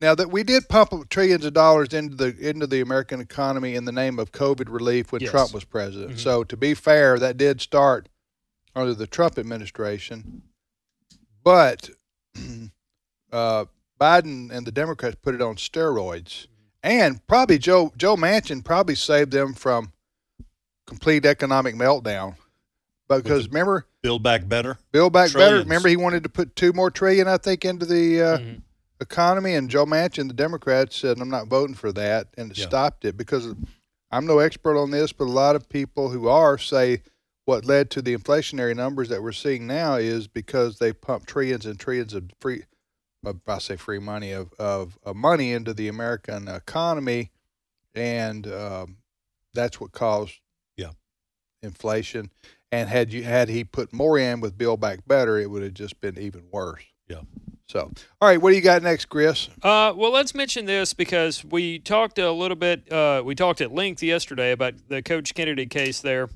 now that we did pump trillions of dollars into the into the American economy in the name of COVID relief when Yes. Trump was president. Mhm. So to be fair, that did start under the Trump administration, but uh, Biden and the Democrats put it on steroids, and probably Joe Joe Manchin probably saved them from complete economic meltdown. Because remember, Build back better. Build Back Better. Remember, he wanted to put two more trillion, I think, into the uh, Mhm. economy, and Joe Manchin, the Democrats, said, "I'm not voting for that," and it Yeah. stopped it because I'm no expert on this, but a lot of people who are say what led to the inflationary numbers that we're seeing now is because they pumped trillions and trillions of free, I say free money of of, of money into the American economy, and um, that's what caused Yeah. inflation. And had you had he put more in with Build Back Better, it would have just been even worse. Yeah. So, all right, what do you got next, Chris? Uh, well, let's mention this because we talked a little bit. Uh, we talked at length yesterday about the Coach Kennedy case there,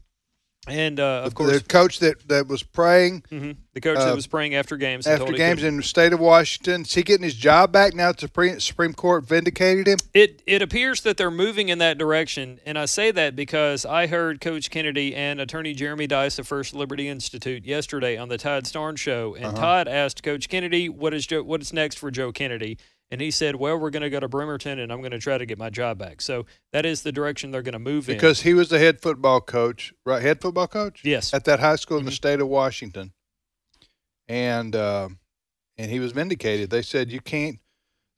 and uh, of the, course, the coach that, that was praying mhm, the coach uh, that was praying after games. after games in the state of Washington, is he getting his job back now? that The Supreme, Supreme Court vindicated him. It it appears that they're moving in that direction, and I say that because I heard Coach Kennedy and Attorney Jeremy Dys of First Liberty Institute yesterday on the Todd Starnes show, and Uh-huh. Todd asked Coach Kennedy what is Joe, what is next for Joe Kennedy, and he said, "Well, we're going to go to Bremerton, and I'm going to try to get my job back." So that is the direction they're going to move in. Because he was the head football coach, right? Head football coach? Yes. At that high school in the Mhm. state of Washington. And uh, and he was vindicated. They said you can't,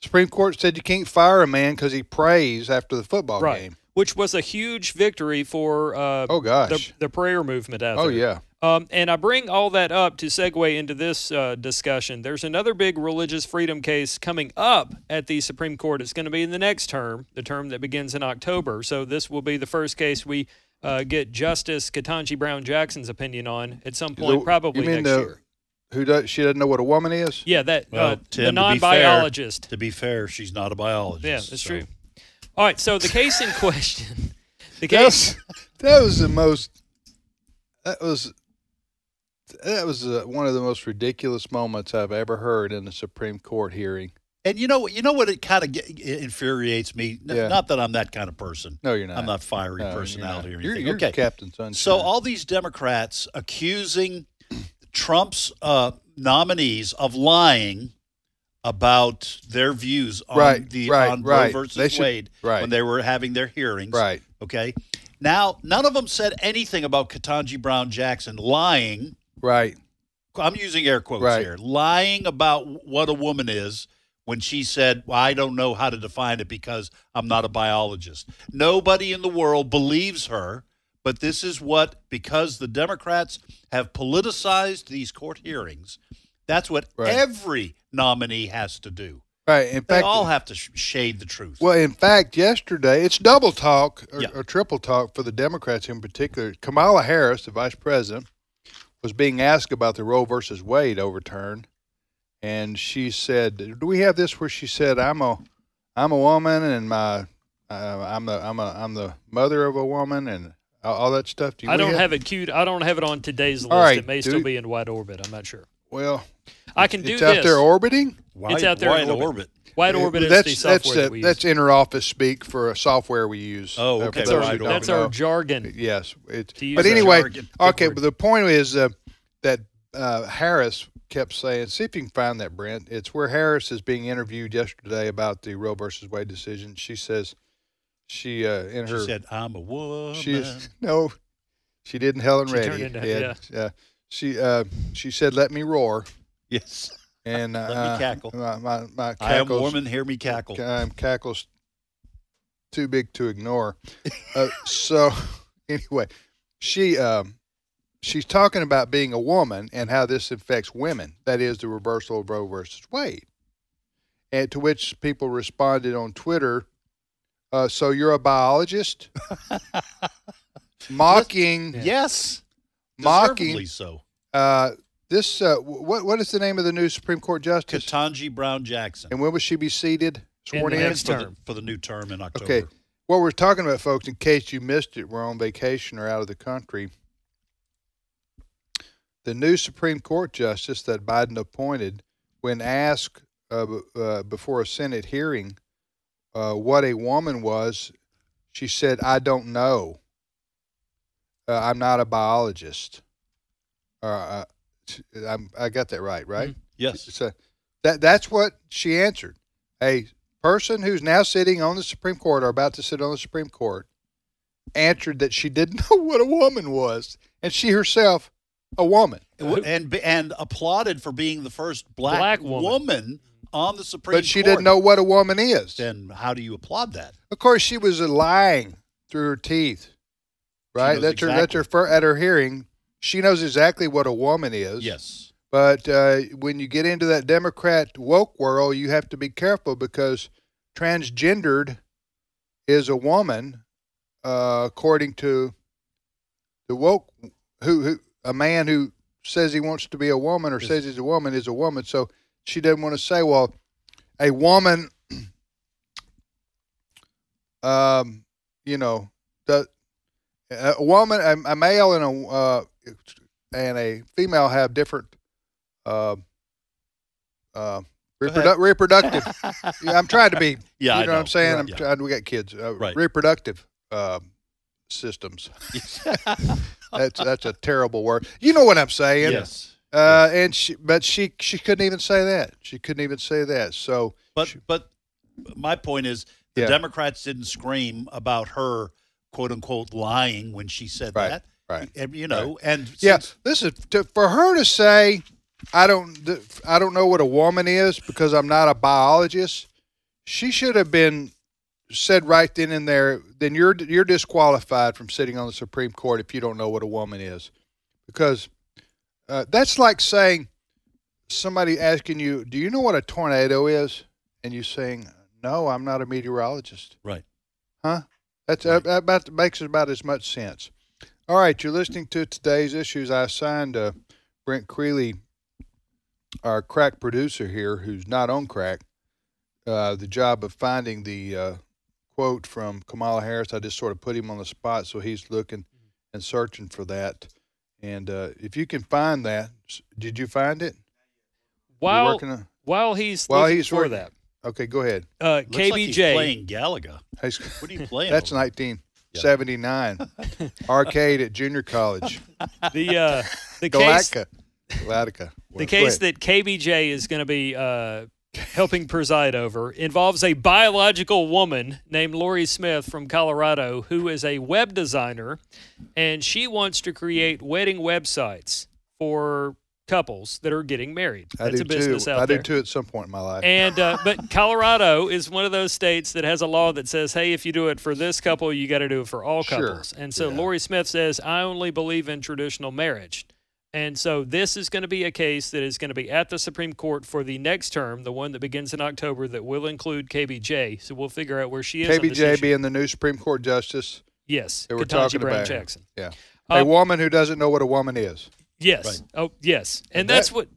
Supreme Court said you can't fire a man because he prays after the football right, game. which was a huge victory for uh, Oh, gosh. the the prayer movement out oh, there. yeah. Um, and I bring all that up to segue into this uh, discussion. There's another big religious freedom case coming up at the Supreme Court. It's going to be in the next term, the term that begins in October. So this will be the first case we uh, get Justice Ketanji Brown Jackson's opinion on at some point, The- probably you mean next the- year. Who does, she doesn't know what a woman is? Yeah, that Well, uh, Tim, the to be fair- non-biologist. To be fair, she's not a biologist. Yeah, that's so- true. All right, so the case in question, the That case. was, that was the most, that was that was uh, one of the most ridiculous moments I've ever heard in a Supreme Court hearing. And you know, you know what? It kind of infuriates me. Yeah. Not that I'm that kind of person. No, you're not. I'm not fiery No, you're personality not. or You're- you're okay, Captain Sunshine. So all these Democrats accusing Trump's uh, nominees of lying about their views on Right, the right, on right. Roe versus They should- Wade right. when they were having their hearings. Right. Okay. Now, none of them said anything about Ketanji Brown Jackson lying. Right. I'm using air quotes Right. here. Lying about what a woman is when she said, well, I don't know how to define it because I'm not a biologist. Nobody in the world believes her, but this is what, because the Democrats have politicized these court hearings, that's what Right. every nominee has to do. Right. In They fact, all have to sh- shade the truth. Well, in fact, yesterday it's double talk or, Yeah. or triple talk for the Democrats in particular. Kamala Harris, the vice president, was being asked about the Roe versus Wade overturn, and she said, "Do we have this where she said I'm a I'm a woman and my uh, I'm the I'm a I'm the mother of a woman and all, that stuff." Do you I don't have it queued. I don't have it on today's list. Right, it may still be in WideOrbit. I'm not sure. Well, I can do it's this. out there orbiting. Why, it's out there why in in orbit. orbit? WideOrbit is that's the software that's that uh, we that's use. interoffice speak for a software we use. Oh, uh, okay, That's our, wide that's our jargon. Yes, it's, To but anyway, jargon. Okay. But the point is uh, that uh, Harris kept saying, "See if you can find that, Brent." It's where Harris is being interviewed yesterday about the Roe versus Wade decision. She says she uh, in She her said, I'm a woman. she's no, she didn't. Helen She Reddy. into- yeah. uh, she uh, she said, "Let me roar." Yes. And uh, Let me cackle. My my, my I am a woman, hear me cackle. I'm cackles too big to ignore. uh, so anyway, she um, she's talking about being a woman and how this affects women. That is the reversal of Roe versus Wade. And to which people responded on Twitter, uh, "So you're a biologist?" mocking, Yes. mocking. So. Uh, this uh, what what is the name of the new Supreme Court justice? Ketanji Brown Jackson. And when will she be seated? Sworn In in. next for, the, term. for the new term in October. Okay. What we're talking about, folks, in case you missed it, we're on vacation or out of the country. The new Supreme Court justice that Biden appointed, when asked uh, uh, before a Senate hearing uh, what a woman was, she said, I don't know. Uh, I'm not a biologist. I'm, I got that right, right? Mm-hmm. Yes. So that that's what she answered. A person who's now sitting on the Supreme Court or about to sit on the Supreme Court answered that she didn't know what a woman was, and she herself a woman. And and applauded for being the first black, Black woman. woman. on the Supreme But she Court. didn't know what a woman is. Then how do you applaud that? Of course, she was lying through her teeth. Right? knows That's her. That's her. At her hearing, she knows exactly what a woman is. Yes. But uh, when you get into that Democrat woke world, you have to be careful because transgendered is a woman, uh, according to the woke, who, who a man who says he wants to be a woman or says he's a woman is a woman. So she doesn't want to say, well, a woman, um, you know, the a woman, a, a male and a uh, and a female have different uh, uh, reprodu- reproductive. yeah, I'm trying to be. Yeah, you I know, what I'm saying. Right. I'm Yeah. trying. We got kids. Uh, Right. Reproductive uh, systems. that's that's a terrible word. You know what I'm saying? Yes. Uh, and she, but she she couldn't even say that. She couldn't even say that. So But but my point is the Yeah. Democrats didn't scream about her quote unquote lying when she said Right, that. Right, And, You know, and yeah, since- is to, for her to say, I don't I don't know what a woman is because I'm not a biologist. She should have been said right then and there. Then you're you're disqualified from sitting on the Supreme Court if you don't know what a woman is, because uh, that's like saying somebody asking you, "Do you know what a tornado is?" and you saying, "No, I'm not a meteorologist." right. Huh? That's that about makes about as much sense. All right, you're listening to today's issues. I assigned uh, Brent Creeley, our crack producer here, who's not on crack, uh, the job of finding the uh, quote from Kamala Harris. I just sort of put him on the spot, so he's looking and searching for that. And uh, if you can find that, did you find it? You While on- while he's While looking he's for working- that, Okay, go ahead. uh, Looks like he's KBJ. playing Galaga. Hey, What are you playing? That's over 1979. Arcade at junior college. the uh, the case Galactica. Galactica. the case that KBJ is going to be uh, helping preside over involves a biological woman named Lori Smith from Colorado who is a web designer, and she wants to create wedding websites for couples that are getting married. I That's do a business too. out I there. did too at some point in my life. And uh, but Colorado is one of those states that has a law that says, hey, if you do it for this couple, you got to do it for all Sure. couples. And so Yeah. Lori Smith says, I only believe in traditional marriage. And so this is going to be a case that is going to be at the Supreme Court for the next term, the one that begins in October, that will include KBJ. So we'll figure out where she is. KBJ being the new Supreme Court justice. yes, that we're Ketanji talking Brown about. Jackson. Yeah. Uh, a woman who doesn't know what a woman is. Yes. Right. Oh, yes. And That- that's what.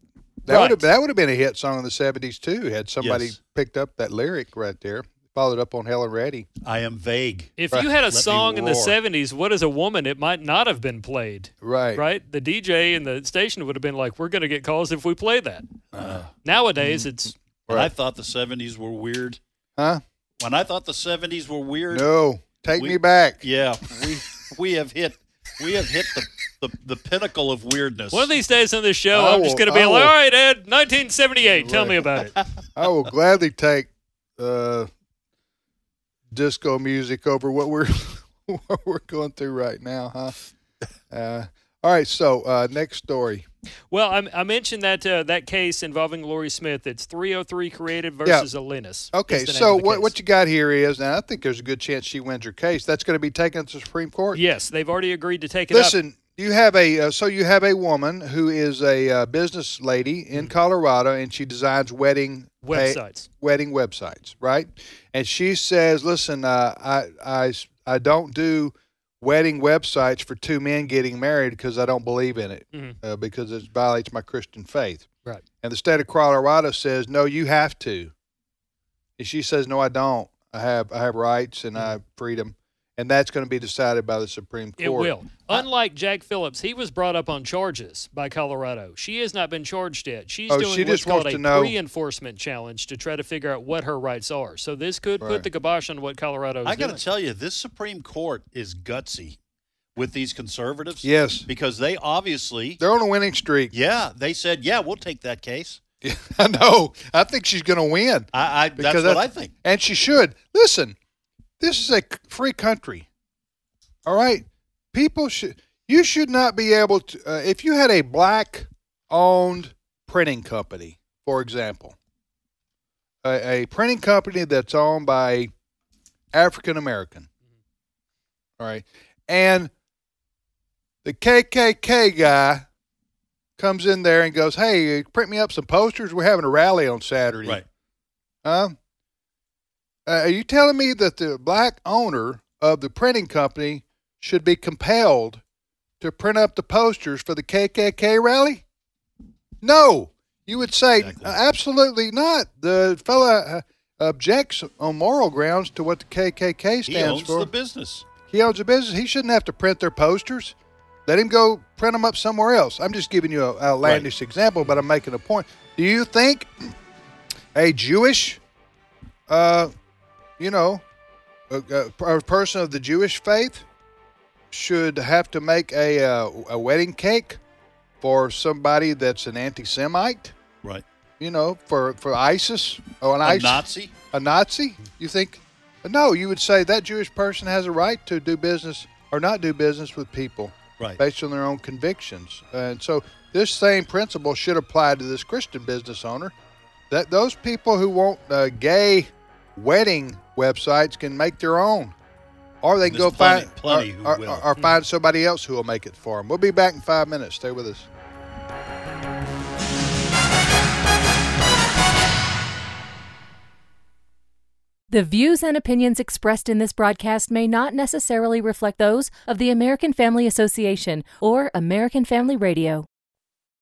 That would have that would have been a hit song in the seventies too. Had somebody Yes. picked up that lyric right there, followed up on Helen Reddy. I am vague. If Right. you had a Let song in the roar. 70s, what is a woman? It might not have been played. Right. right? The DJ and the station would have been like, "We're going to get calls if we play that." Uh-huh. Nowadays, Mm-hmm. it's When I thought the 70s were weird. Huh? When I thought the 70s were weird. No. Take We- me back. Yeah, we we have hit we have hit the, the, the pinnacle of weirdness. one of these days on this show. I I'm just going to be I like, "All right, Ed, 1978. Tell me about it." I will gladly take uh, disco music over what we're what we're going through right now, huh? Uh, all right. So uh, next story. Well, I, I mentioned that uh, that case involving Lori Smith. It's 303 Creative versus Elenis. Okay. is the name So what case. what you got here is, and I think there's a good chance she wins her case. That's going to be taken to the Supreme Court. Yes, they've already agreed to take it up. Listen, you have a uh, so you have a woman who is a uh, business lady in Colorado, and she designs wedding pa- Websites. wedding websites, right? And she says, "Listen, uh, I I I don't do wedding websites for two men getting married because I don't believe in it Mhm. uh, because it violates my Christian faith." Right. And the state of Colorado says, "No, you have to." And she says, "No, I don't. I have I have rights and I have freedom." And that's going to be decided by the Supreme Court. It will. Unlike Jack Phillips, he was brought up on charges by Colorado. She has not been charged yet. She's Oh, doing she what's just wants called a to know- pre-enforcement challenge to try to figure out what her rights are. So this could Right. put the kibosh on what Colorado I got to tell you, this Supreme Court is gutsy with these conservatives. Yes. because they obviously, They're on a winning streak. yeah, they said, yeah, we'll take that case. I know. I think she's going to win. I, I that's Because what that's- I think. And she should. Listen, this is a free country. All right? People should, you should not be able to, uh, if you had a black owned printing company, for example, a, a printing company that's owned by African American, all right, and the KKK guy comes in there and goes, "Hey, print me up some posters. We're having a rally on Saturday." Right. Huh? Uh, are you telling me that the black owner of the printing company should be compelled to print up the posters for the KKK rally? No. You would say Exactly. "Uh, absolutely not. The fella uh, objects on moral grounds to what the KKK stands for. He owns for. the business. He owns a business. He shouldn't have to print their posters. Let him go print them up somewhere else. I'm just giving you an outlandish example, but I'm making a point. Do you think a Jewish, uh, you know, a, a, a person of the Jewish faith should have to make a uh, a wedding cake for somebody that's an anti-Semite? Right. You know, for for ISIS or an A ISIS Nazi. a Nazi? You think? No, you would say that Jewish person has a right to do business or not do business with people Right. based on their own convictions. And so this same principle should apply to this Christian business owner. That those people who want a gay wedding websites can make their own, or they can There's go plenty- find plenty or, who or- will. or find somebody else who will make it for them. We'll be back in five minutes. Stay with us. The views and opinions expressed in this broadcast may not necessarily reflect those of the American Family Association or American Family Radio.